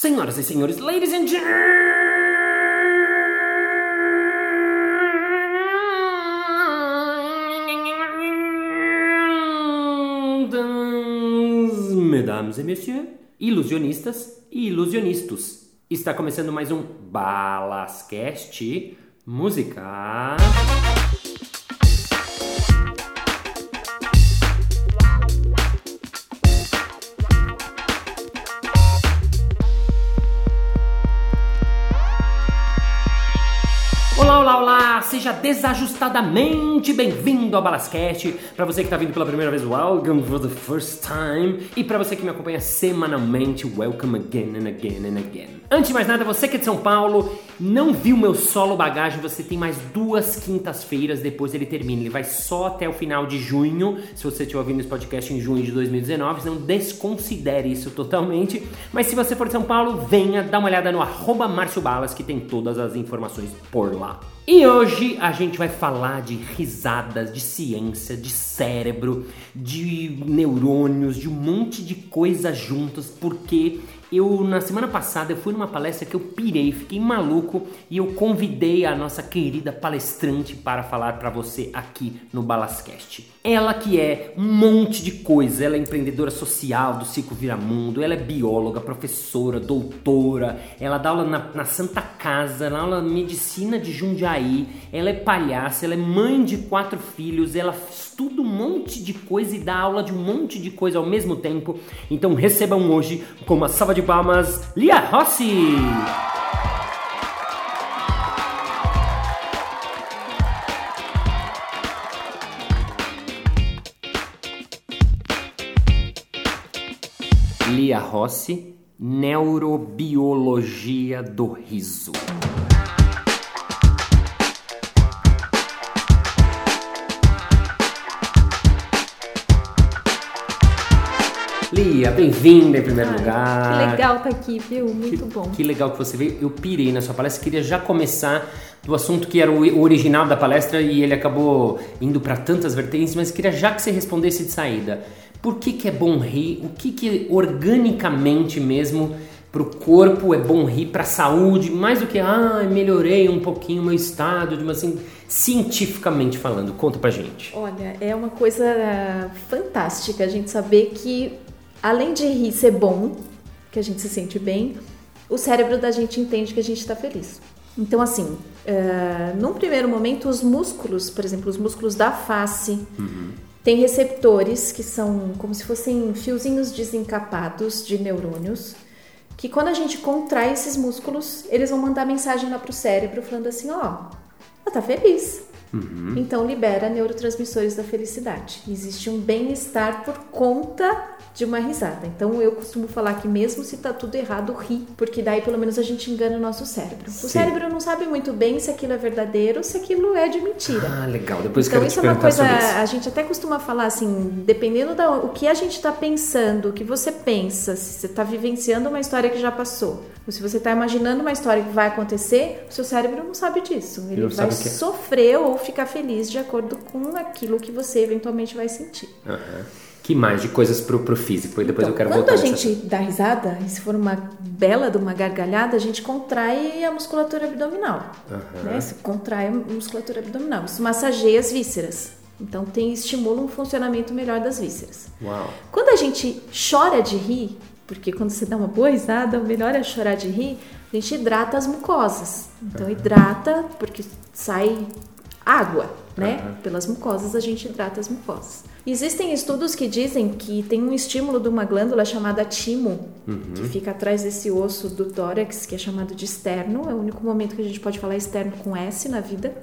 Senhoras e senhores, ladies and gentlemen, mesdames et messieurs, ilusionistas e ilusionistas. Está começando mais um Balascast Música. Seja desajustadamente bem-vindo ao Balascast. Para você que está vindo pela primeira vez, welcome for the first time. E para você que me acompanha semanalmente, welcome again and again and again. Antes de mais nada, você que é de São Paulo, não viu meu solo bagagem, você tem mais duas quintas-feiras, depois ele termina. Ele vai só até o final de junho. Se você estiver ouvindo esse podcast em junho de 2019, não desconsidere isso totalmente. Mas se você for de São Paulo, venha dar uma olhada no arroba Márcio Balas, que tem todas as informações por lá. E hoje a gente vai falar de risadas, de ciência, de cérebro, de neurônios, de um monte de coisas juntas, porque eu na semana passada eu fui numa palestra que eu pirei, fiquei maluco e eu convidei a nossa querida palestrante para falar para você aqui no Balascast. Ela que é um monte de coisa, ela é empreendedora social do Ciclo Viramundo, ela é bióloga, professora, doutora, ela dá aula na, na Santa Casa, dá aula de medicina de Jundiaí, ela é palhaça, ela é mãe de quatro filhos, ela estuda um monte de coisa e dá aula de um monte de coisa ao mesmo tempo. Então recebam hoje com uma salva de palmas, Lia Rossi! Lia Rossi, Neurobiologia do Riso. Lia, bem-vinda em primeiro Ai, lugar. Que legal estar aqui, viu? Muito bom. Que legal que você veio. Eu pirei na sua palestra. Queria já começar do assunto que era o original da palestra e ele acabou indo para tantas vertentes, mas queria já que você respondesse de saída. Por que, que é bom rir? O que, que organicamente mesmo para o corpo é bom rir, para a saúde, mais do que, ah, melhorei um pouquinho o meu estado, de uma, assim, cientificamente falando. Conta pra gente. Olha, é uma coisa fantástica a gente saber que, além de rir ser bom, que a gente se sente bem, o cérebro da gente entende que a gente está feliz. Então, assim, uh, num primeiro momento, os músculos, por exemplo, os músculos da face, uhum. têm receptores que são como se fossem fiozinhos desencapados de neurônios, que quando a gente contrai esses músculos, eles vão mandar mensagem lá pro cérebro falando assim, ó, oh, ela tá feliz. Uhum. Então libera neurotransmissores da felicidade. Existe um bem-estar por conta de uma risada. Então eu costumo falar que mesmo se tá tudo errado, ri, porque daí pelo menos a gente engana o nosso cérebro. Sim. O cérebro não sabe muito bem se aquilo é verdadeiro ou se aquilo é de mentira. Ah, legal. Depois então isso é uma coisa, a gente até costuma falar assim, dependendo da o que a gente está pensando, o que você pensa, se você está vivenciando uma história que já passou, ou se você está imaginando uma história que vai acontecer, o seu cérebro não sabe disso. Ele Ele vai é. sofrer ou ficar feliz de acordo com aquilo que você eventualmente vai sentir. Aham. Que mais de coisas pro, pro físico? E depois Então, eu quero quando voltar a nessa- gente dá risada, e se for uma bela de uma gargalhada, a gente contrai a musculatura abdominal. Né? Se contrai a musculatura abdominal. Isso massageia as vísceras. Então tem estimula um funcionamento melhor das vísceras. Uau. Quando a gente chora de rir, porque quando você dá uma boa risada, o melhor é chorar de rir, a gente hidrata as mucosas. Então hidrata porque sai água, né? Aham. Pelas mucosas a gente hidrata as mucosas. Existem estudos que dizem que tem um estímulo de uma glândula chamada timo, que fica atrás desse osso do tórax, que é chamado de externo. É o único momento que a gente pode falar externo com S na vida.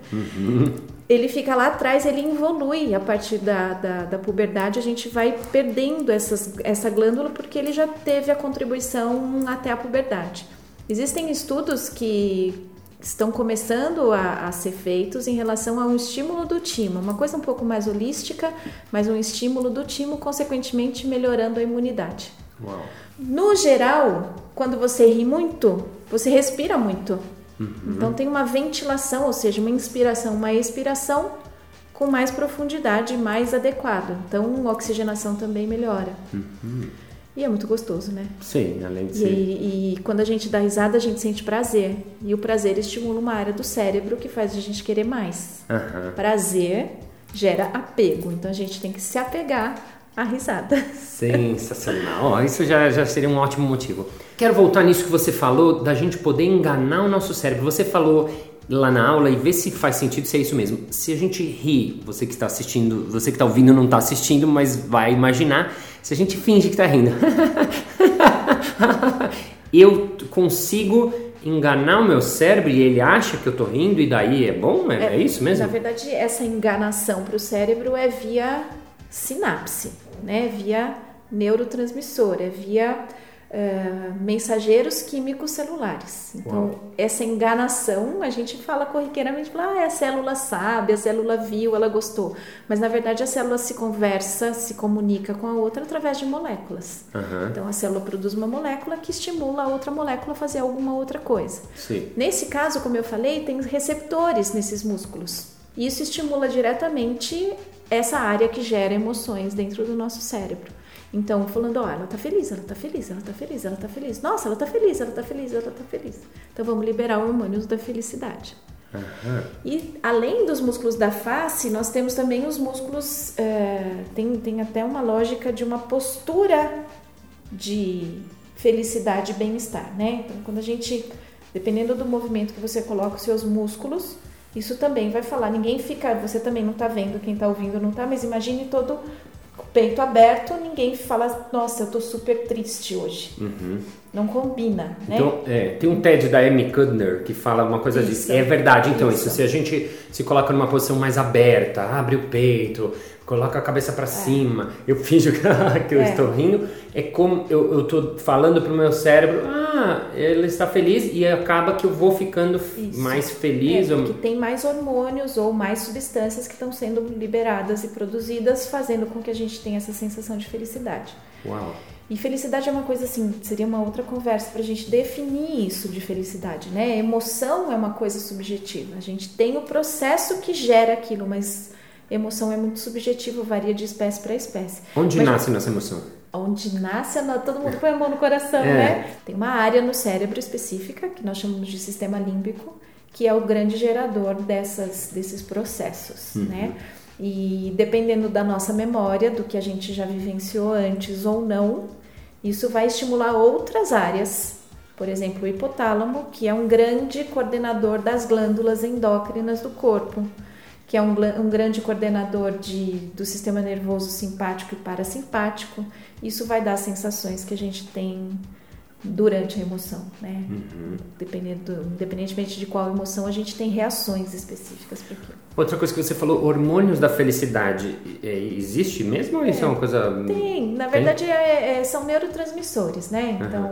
Ele fica lá atrás, ele evolui a partir da, da, da puberdade, a gente vai perdendo essas, essa glândula porque ele já teve a contribuição até a puberdade. Existem estudos que estão começando a, a ser feitos em relação a um estímulo do timo, uma coisa um pouco mais holística, mas um estímulo do timo, consequentemente melhorando a imunidade. Uau. No geral, quando você ri muito, você respira muito. Então tem uma ventilação, ou seja, uma inspiração, uma expiração com mais profundidade, mais adequado. Então a oxigenação também melhora. E é muito gostoso, né? Sim, além de E, ser. e- quando a gente dá risada, a gente sente prazer. E o prazer estimula uma área do cérebro que faz a gente querer mais. Aham. Prazer gera apego, então a gente tem que se apegar à risada. Sensacional. Ó, isso já, já seria um ótimo motivo. Quero voltar nisso que você falou, da gente poder enganar o nosso cérebro. Você falou lá na aula e ver se faz sentido se é isso mesmo. Se a gente ri, você que está assistindo, você que está ouvindo não está assistindo, mas vai imaginar, se a gente finge que está rindo. eu consigo enganar o meu cérebro e ele acha que eu tô rindo e daí é bom? É, é isso mesmo? Na verdade, essa enganação para o cérebro é via sinapse, né? Via neurotransmissor, é via mensageiros químicos celulares. Então, Uau. essa enganação, a gente fala corriqueiramente, fala, ah, a célula sabe, a célula viu, ela gostou. Mas, na verdade, a célula se conversa, se comunica com a outra através de moléculas. Aham, Então, a célula produz uma molécula que estimula a outra molécula a fazer alguma outra coisa. sim. Nesse caso, como eu falei, tem receptores nesses músculos. Isso estimula diretamente essa área que gera emoções dentro do nosso cérebro. Então, falando, ó, ela tá feliz, ela tá feliz, ela tá feliz, ela tá feliz. Nossa, ela tá feliz, ela tá feliz, ela tá feliz. Então, vamos liberar hormônios da felicidade. Aham. E além dos músculos da face, nós temos também os músculos. é, tem, tem até uma lógica de uma postura de felicidade e bem-estar, né? Então, quando a gente, dependendo do movimento que você coloca os seus músculos, isso também vai falar. Ninguém fica, você também não tá vendo, quem tá ouvindo não tá, mas imagine todo o peito aberto, ninguém fala, nossa, eu tô super triste hoje. Uhum. Não combina, né? Então, é, tem um TED da Amy Cudner que fala uma coisa Isso. disso. É verdade, então, isso. Isso. Se a gente se coloca numa posição mais aberta, abre o peito, coloca a cabeça para cima, eu finjo que, que eu É. estou rindo, é como eu, tô falando pro meu cérebro, ah, ele está feliz e acaba que eu vou ficando Isso. mais feliz. É, ou- porque tem mais hormônios ou mais substâncias que estão sendo liberadas e produzidas, fazendo com que a gente tenha essa sensação de felicidade. Uau. E felicidade é uma coisa assim, seria uma outra conversa para a gente definir isso de felicidade, né? Emoção é uma coisa subjetiva. A gente tem o processo que gera aquilo, mas emoção é muito subjetivo, varia de espécie para espécie. Onde Mas- nasce nossa emoção? Onde nasce, a todo mundo põe a mão no coração, É. né? Tem uma área no cérebro específica, que nós chamamos de sistema límbico, que é o grande gerador dessas, desses processos, né? E dependendo da nossa memória, do que a gente já vivenciou antes ou não, isso vai estimular outras áreas. Por exemplo, o hipotálamo, que é um grande coordenador das glândulas endócrinas do corpo que é um, um grande coordenador de, do sistema nervoso simpático e parasimpático. Isso vai dar sensações que a gente tem durante a emoção, né? Dependendo, independentemente de qual emoção, a gente tem reações específicas para aquilo. Outra coisa que você falou, hormônios da felicidade, é, existe mesmo ou isso é uma coisa... Tem, na verdade, é- é- são neurotransmissores, né? Então,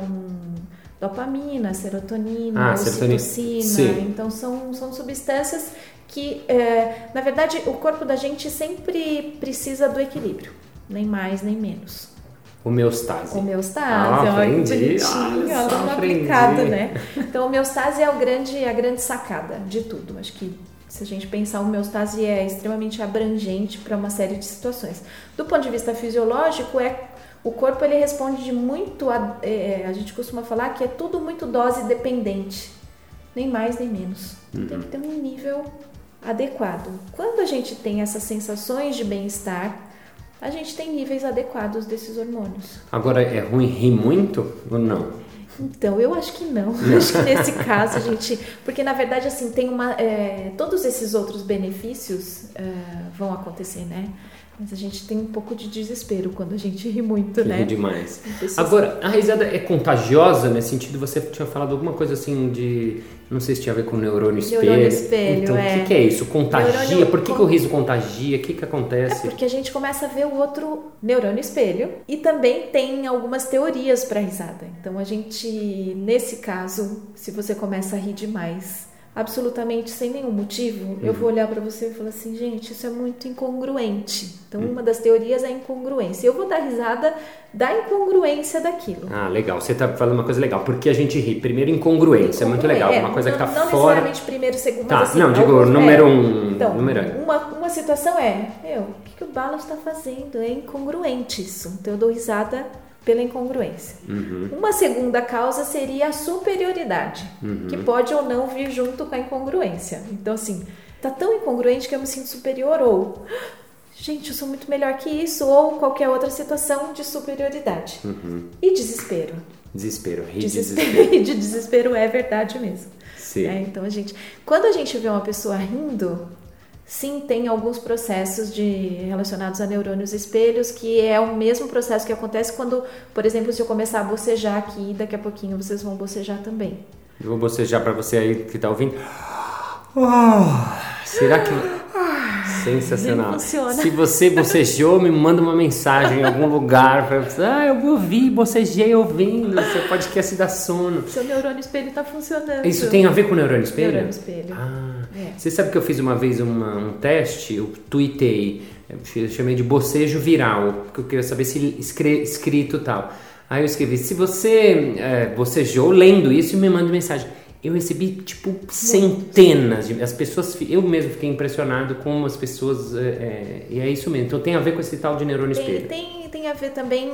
dopamina, serotonina, Ah, serotonina. ocitocina. Sim. Então, são, são substâncias que, é, na verdade, o corpo da gente sempre precisa do equilíbrio, nem mais nem menos. Homeostase. Homeostase, Ah, ó, aprendi. bonitinho, aluno aprendi. aplicado, né? Então, homeostase é o grande, a grande sacada de tudo. Acho que se a gente pensar, a homeostase é extremamente abrangente para uma série de situações. Do ponto de vista fisiológico, é o corpo ele responde de muito, a, é, a gente costuma falar que é tudo muito dose dependente, nem mais nem menos. Tem que ter um nível adequado. Quando a gente tem essas sensações de bem-estar, a gente tem níveis adequados desses hormônios. Agora, é ruim rir muito ou não? Então, eu acho que não. Acho que nesse caso a gente. Porque na verdade, assim, tem uma. é, todos esses outros benefícios é, vão acontecer, né? Mas a gente tem um pouco de desespero quando a gente ri muito, né? demais. Tem pessoas- Agora, a risada é contagiosa nesse sentido? Você tinha falado alguma coisa assim de. Não sei se tinha a ver com neurônio espelho. Neurônio espelho, então, o é. que, que é isso? Contagia? Neurônio Por que, que o riso contagia? O que, que É acontece? porque a gente começa a ver o outro neurônio espelho e também tem algumas teorias para risada. Então a gente, nesse caso, se você começa a rir demais, absolutamente sem nenhum motivo, eu vou olhar para você e falar assim, gente, isso é muito incongruente. Então uma das teorias é a incongruência. Eu vou dar risada da incongruência daquilo. Ah, legal. Você tá falando uma coisa legal. Por que a gente ri? Primeiro, incongruência. É muito legal. É, Uma coisa não, que tá não fora. necessariamente primeiro, segundo, Tá, assim, não, digo alguns- número é. um. Então, número um. uma, uma situação é, meu, o que, que o Bala está fazendo? É incongruente isso. Então eu dou risada pela incongruência. Uhum. Uma segunda causa seria a superioridade, Uhum. que pode ou não vir junto com a incongruência. Então, assim, tá tão incongruente que eu me sinto superior, ou gente, eu sou muito melhor que isso, ou qualquer outra situação de superioridade. Uhum. E desespero. Desespero, de Desespero, desespero. de desespero é verdade mesmo. Sim. É, então a gente, quando a gente vê uma pessoa rindo, sim, tem alguns processos de relacionados a neurônios espelhos que é o mesmo processo que acontece quando, por exemplo, se eu começar a bocejar aqui, daqui a pouquinho vocês vão bocejar também. Eu vou bocejar pra você aí que tá ouvindo. Ah, será que. Sensacional. Funciona. Se você bocejou, me manda uma mensagem em algum lugar. Pra... Ah, eu ouvi, bocejei ouvindo. Seu podcast dá sono. Seu neurônio espelho está funcionando. Isso tem a ver com o neurônio espelho? Neurônio espelho. Ah, É. você sabe que eu fiz uma vez uma- um teste, eu tuitei, eu chamei de bocejo viral, porque eu queria saber se escrito tal. Aí eu escrevi, se você é, bocejou lendo isso, me manda mensagem. Eu recebi, tipo, centenas de... As pessoas... Eu mesmo fiquei impressionado com as pessoas... é, é, e é isso mesmo. Então tem a ver com esse tal de neurônio Tem, espelho. tem, tem a ver também,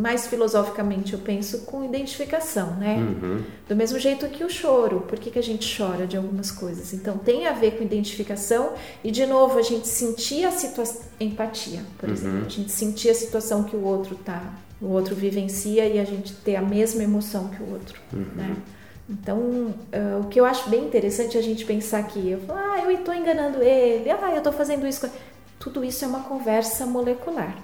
mais filosoficamente, eu penso, com identificação, né? Uhum. Do mesmo jeito que o choro. Por que, que a gente chora de algumas coisas? Então, tem a ver com identificação e, de novo, a gente sentir a situação... Empatia, por exemplo. A gente sentir a situação que o outro tá... O outro vivencia e a gente ter a mesma emoção que o outro, né? Então, ah, o que eu acho bem interessante é a gente pensar que eu falo, ah, eu estou enganando ele, ah, eu estou fazendo isso. com-" Tudo isso é uma conversa molecular.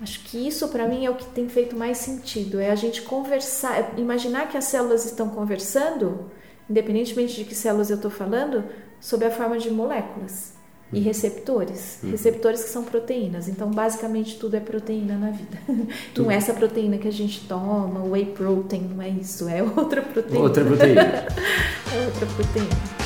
Acho que isso para mim é o que tem feito mais sentido, é a gente conversar, imaginar que as células estão conversando, independentemente de que células eu estou falando, sob a forma de moléculas e receptores, receptores que são proteínas. Então, basicamente tudo é proteína na vida. Não é essa proteína que a gente toma, whey protein, não é isso, é outra proteína. Outra proteína. É outra proteína.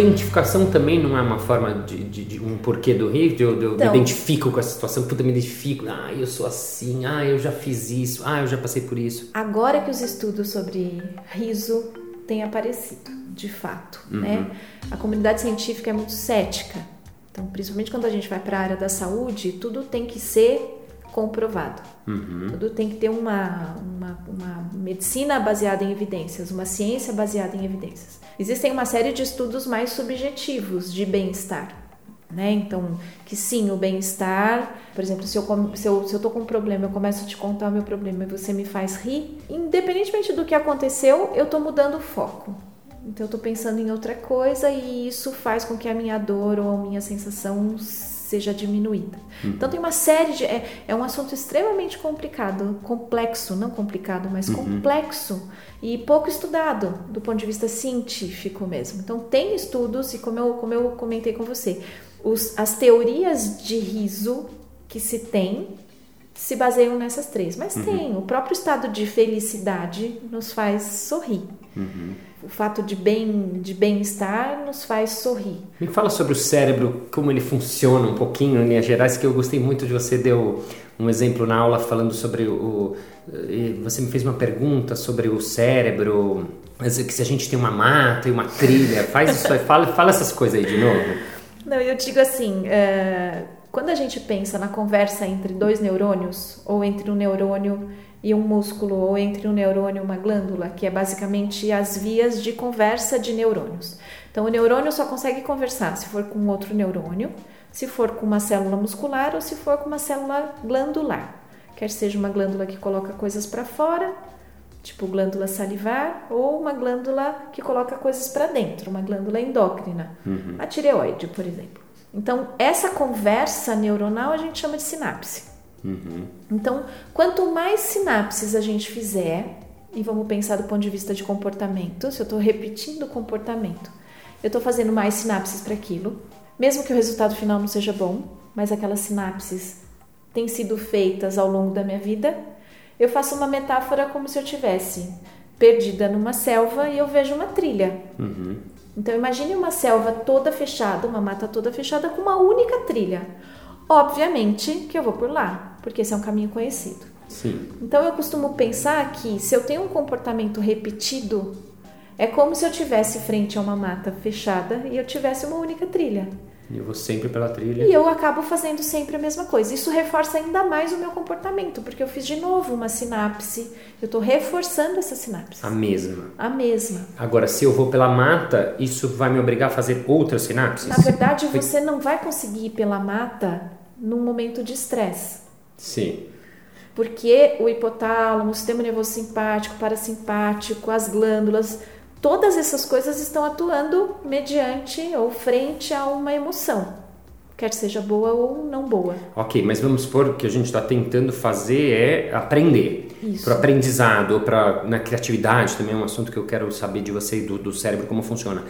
Identificação também não é uma forma de, de- de um porquê do rir, de eu, de eu me Então. identifico com a situação, puta, me identifico, ah, eu sou assim, ah, eu já fiz isso, ah, eu já passei por isso. Agora que os estudos sobre riso têm aparecido, de fato, né? A comunidade científica é muito cética. Então, principalmente quando a gente vai para a área da saúde, tudo tem que ser comprovado. Tudo tem que ter uma, uma, uma medicina baseada em evidências, uma ciência baseada em evidências. Existem uma série de estudos mais subjetivos de bem-estar. Né? Então, que sim, o bem-estar, por exemplo, se eu, se, eu, se eu tô com um problema, eu começo a te contar o meu problema e você me faz rir, independentemente do que aconteceu, eu tô mudando o foco. Então, eu tô pensando em outra coisa e isso faz com que a minha dor ou a minha sensação seja diminuída. Então, tem uma série de. É, é um assunto extremamente complicado, complexo, não complicado, mas complexo e pouco estudado do ponto de vista científico mesmo. Então, tem estudos, e como eu, como eu comentei com você, os, as teorias de riso que se tem se baseiam nessas três. Mas tem, o próprio estado de felicidade nos faz sorrir. O fato de bem de bem-estar nos faz sorrir. Me fala sobre o cérebro, como ele funciona um pouquinho, em linhas gerais, que eu gostei muito de você deu um exemplo na aula falando sobre o... Você me fez uma pergunta sobre o cérebro, mas que se a gente tem uma mata e uma trilha, faz isso aí, fala, fala essas coisas aí de novo. Não, eu digo assim, é, quando a gente pensa na conversa entre dois neurônios, ou entre um neurônio e um músculo, ou entre um neurônio e uma glândula, que é basicamente as vias de conversa de neurônios. Então, o neurônio só consegue conversar se for com outro neurônio, se for com uma célula muscular ou se for com uma célula glandular. Quer seja uma glândula que coloca coisas para fora, tipo glândula salivar, ou uma glândula que coloca coisas para dentro, uma glândula endócrina, a tireoide, por exemplo. Então, essa conversa neuronal a gente chama de sinapse. Então, quanto mais sinapses a gente fizer, e vamos pensar do ponto de vista de comportamento, se eu estou repetindo o comportamento, eu estou fazendo mais sinapses para aquilo, mesmo que o resultado final não seja bom, mas aquelas sinapses têm sido feitas ao longo da minha vida, eu faço uma metáfora como se eu tivesse perdida numa selva e eu vejo uma trilha. Então imagine uma selva toda fechada, uma mata toda fechada com uma única trilha. Obviamente que eu vou por lá, porque esse é um caminho conhecido. Sim. Então eu costumo pensar que se eu tenho um comportamento repetido, é como se eu tivesse frente a uma mata fechada e eu tivesse uma única trilha. E eu vou sempre pela trilha. E eu acabo fazendo sempre a mesma coisa. Isso reforça ainda mais o meu comportamento, porque eu fiz de novo uma sinapse. Eu estou reforçando essa sinapse. A mesma. A mesma. Agora, se eu vou pela mata, isso vai me obrigar a fazer outras sinapses? Na verdade, você não vai conseguir ir pela mata num momento de estresse. Sim. Porque o hipotálamo, o sistema nervoso simpático, parasimpático, as glândulas, todas essas coisas estão atuando mediante ou frente a uma emoção, quer seja boa ou não boa. Ok, mas vamos supor que a gente está tentando fazer é aprender. Para aprendizado para na criatividade também é um assunto que eu quero saber de você e do, do cérebro como funciona.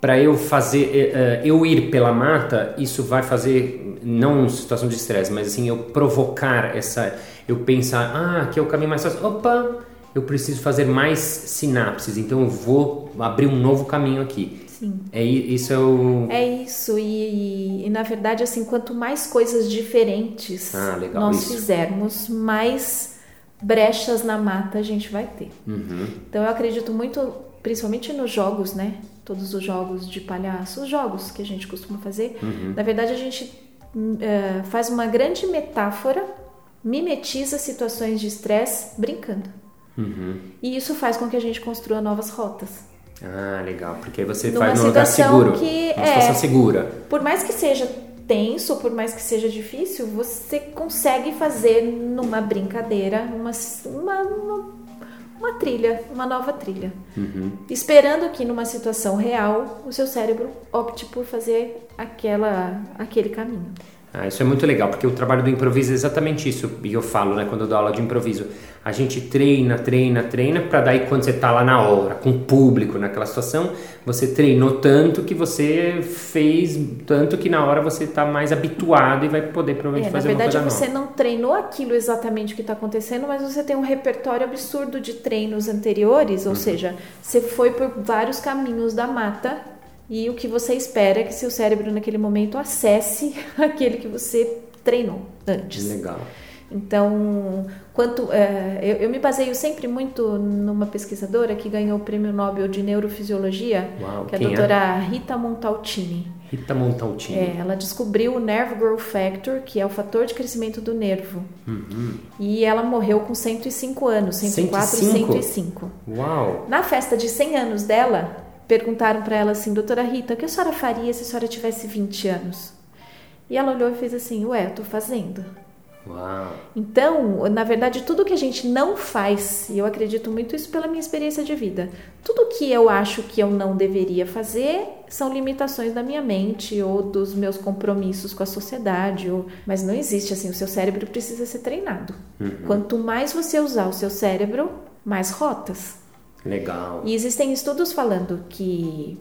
Para eu fazer, uh, eu ir pela mata, isso vai fazer não situação de estresse, mas assim eu provocar essa, eu pensar, ah, aqui é o caminho mais fácil. Opa, eu preciso fazer mais sinapses, então eu vou abrir um novo caminho aqui. Sim. É isso é o É isso, e, e, na verdade, assim, quanto mais coisas diferentes Ah, legal, nós isso. fizermos, mais brechas na mata a gente vai ter. Uhum. Então eu acredito muito, principalmente nos jogos, né? Todos os jogos de palhaço, os jogos que a gente costuma fazer. Uhum. Na verdade, a gente eh, faz uma grande metáfora, mimetiza situações de estresse brincando. Uhum. E isso faz com que a gente construa novas rotas. Ah, legal, porque aí você Numa faz num lugar seguro, que uma é- situação segura. Por mais que seja tenso, por mais que seja difícil, você consegue fazer numa brincadeira uma, uma, uma, uma trilha, uma nova trilha. Uhum. Esperando que numa situação real o seu cérebro opte por fazer aquela, aquele caminho. Ah, isso é muito legal, porque o trabalho do improviso é exatamente isso. E eu falo, né, quando eu dou aula de improviso. A gente treina, treina, treina, para daí quando você tá lá na hora, com o público, naquela situação, você treinou tanto que você fez, tanto que na hora você tá mais habituado e vai poder provavelmente É, na fazer verdade, uma coisa você nova. não treinou aquilo exatamente que está acontecendo, mas você tem um repertório absurdo de treinos anteriores, ou Uhum. seja, você foi por vários caminhos da mata e o que você espera é que seu cérebro naquele momento acesse aquele que você treinou antes. Legal. Então, quanto é, eu, eu me baseio sempre muito numa pesquisadora que ganhou o Prêmio Nobel de Neurofisiologia, Uau, que é a é? doutora Rita Montaltini. Rita Montaltini. É, ela descobriu o Nerve Growth Factor, que é o fator de crescimento do nervo. Uhum. E ela morreu com 105 anos, 104 105? 105. Uau! Na festa de 100 anos dela, perguntaram para ela assim, doutora Rita, o que a senhora faria se a senhora tivesse 20 anos? E ela olhou e fez assim, ué, eu tô fazendo. Uau! Então, na verdade, tudo que a gente não faz, e eu acredito muito isso pela minha experiência de vida, tudo que eu acho que eu não deveria fazer são limitações da minha mente ou dos meus compromissos com a sociedade, ou... mas não existe assim, o seu cérebro precisa ser treinado. Quanto mais você usar o seu cérebro, mais rotas. Legal. E existem estudos falando que,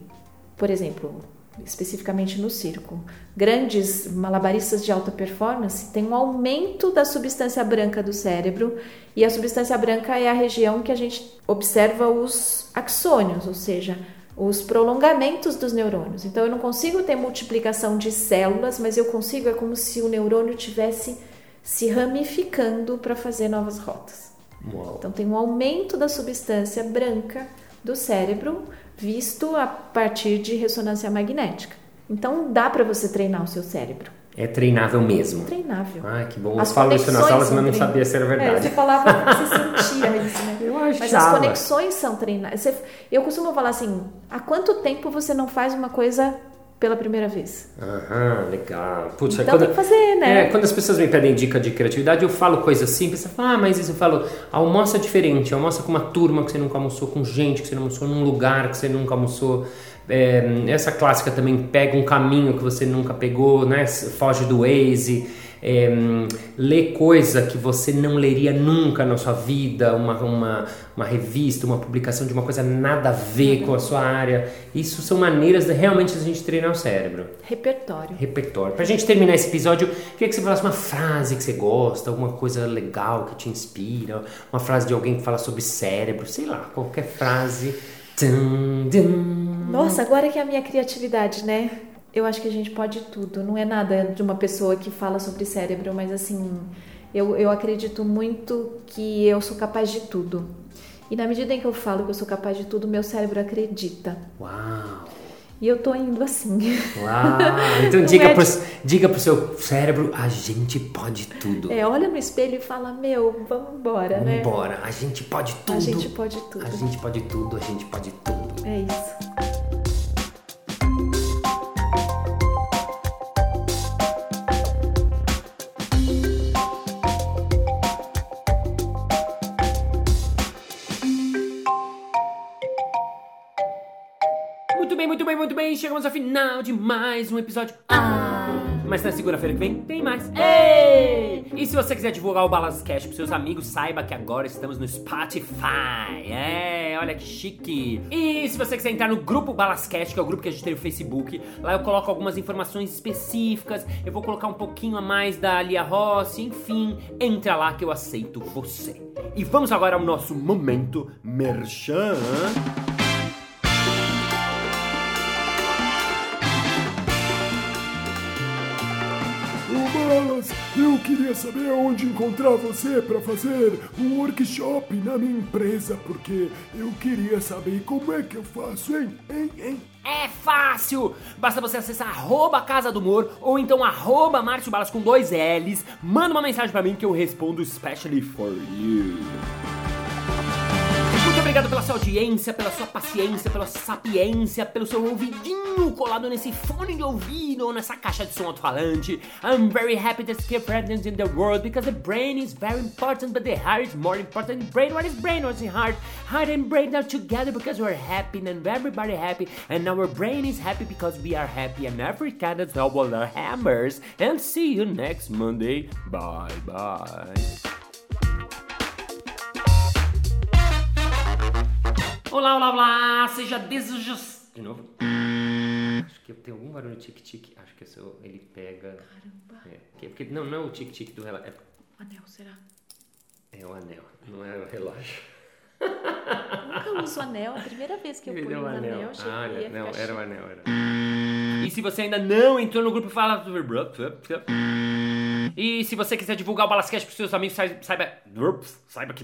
por exemplo, especificamente no circo, grandes malabaristas de alta performance têm um aumento da substância branca do cérebro, e a substância branca é a região que a gente observa os axônios, ou seja, os prolongamentos dos neurônios. Então eu não consigo ter multiplicação de células, mas eu consigo, é como se o neurônio tivesse se ramificando para fazer novas rotas. Uau! Então tem um aumento da substância branca do cérebro visto a partir de ressonância magnética. Então dá para você treinar o seu cérebro. É treinável mesmo. Treinável. Ai, que bom. Eu As falo isso nas aulas, são mas não sabia se era É, verdade. você falava, você sentia isso, né? Eu Mas as achava. conexões são treinadas. Você- Eu costumo falar assim: há quanto tempo você não faz uma coisa pela primeira vez? Aham, legal. Putz, Então quando, tem que fazer, né? É, quando as pessoas me pedem dica de criatividade, eu falo coisas simples. Você fala, ah, mas isso eu falo, almoça diferente, almoça com uma turma que você nunca almoçou, com gente que você não almoçou, num lugar que você nunca almoçou. É, essa clássica também pega um caminho que você nunca pegou, né? Foge do Waze. É, lê coisa que você não leria nunca na sua vida, uma, uma, uma revista, uma publicação de uma coisa nada a ver com a sua área. Isso são maneiras de realmente a gente treinar o cérebro Repertório. repertório. Pra gente terminar esse episódio, queria que você falasse uma frase que você gosta, alguma coisa legal que te inspira, uma frase de alguém que fala sobre cérebro, sei lá, qualquer frase. Nossa, agora que é a minha criatividade, né? Eu acho que a gente pode tudo. Não é nada de uma pessoa que fala sobre cérebro, mas assim, Eu, eu acredito muito que eu sou capaz de tudo. E na medida em que eu falo que eu sou capaz de tudo, meu cérebro acredita. Uau! E eu tô indo assim. Uau! Então diga, é pro, diga pro seu cérebro, a gente pode tudo. É, olha no espelho e fala, meu, vamos embora, vamos né? embora, a gente pode tudo. A gente pode tudo. A gente pode tudo, a gente pode tudo. É isso. Muito bem, chegamos ao final de mais um episódio. Ah! Mas na segunda-feira que vem tem mais. Ei! E se você quiser divulgar o Balascast pros seus amigos, saiba que agora estamos no Spotify. É, olha que chique. E se você quiser entrar no grupo Balascast, que é o grupo que a gente tem no Facebook, lá eu coloco algumas informações específicas. Eu vou colocar um pouquinho a mais da Lia Rossi, enfim, entra lá que eu aceito você. E vamos agora ao nosso momento merchan. Eu queria saber onde encontrar você para fazer um workshop na minha empresa, porque eu queria saber como é que eu faço, hein? Hein, hein? É fácil! Basta você acessar arroba Casa do Humor ou então arroba Márcio Balas com dois L's. Manda uma mensagem para mim que eu respondo especially for you obrigado pela sua audiência, pela sua paciência, pela sua sapiência, pelo seu ouvidinho colado nesse fone de ouvido ou nessa caixa de som alto-falante. I'm very happy to see present in the world because the brain is very important, but the heart is more important. Brain, what is brain? What's the heart? Heart and brain are together because we're happy and everybody happy, and our brain is happy because we are happy, and every cat is double hammers. And see you next Monday. Bye bye. Olá, olá, olá! Seja desejos... De novo. Acho que tem algum barulho tic-tic. Acho que esse, ele pega... Caramba. É, porque, não, não é o tic-tic do relógio. É... Anel, será? É o anel, não é o relógio. Nunca uso anel, a primeira vez que eu ponho um anel. anel achei ah, que não, era o anel, era. E se você ainda não entrou no grupo, fala... E se você quiser divulgar o Balascast pros seus amigos, saiba... Saiba que...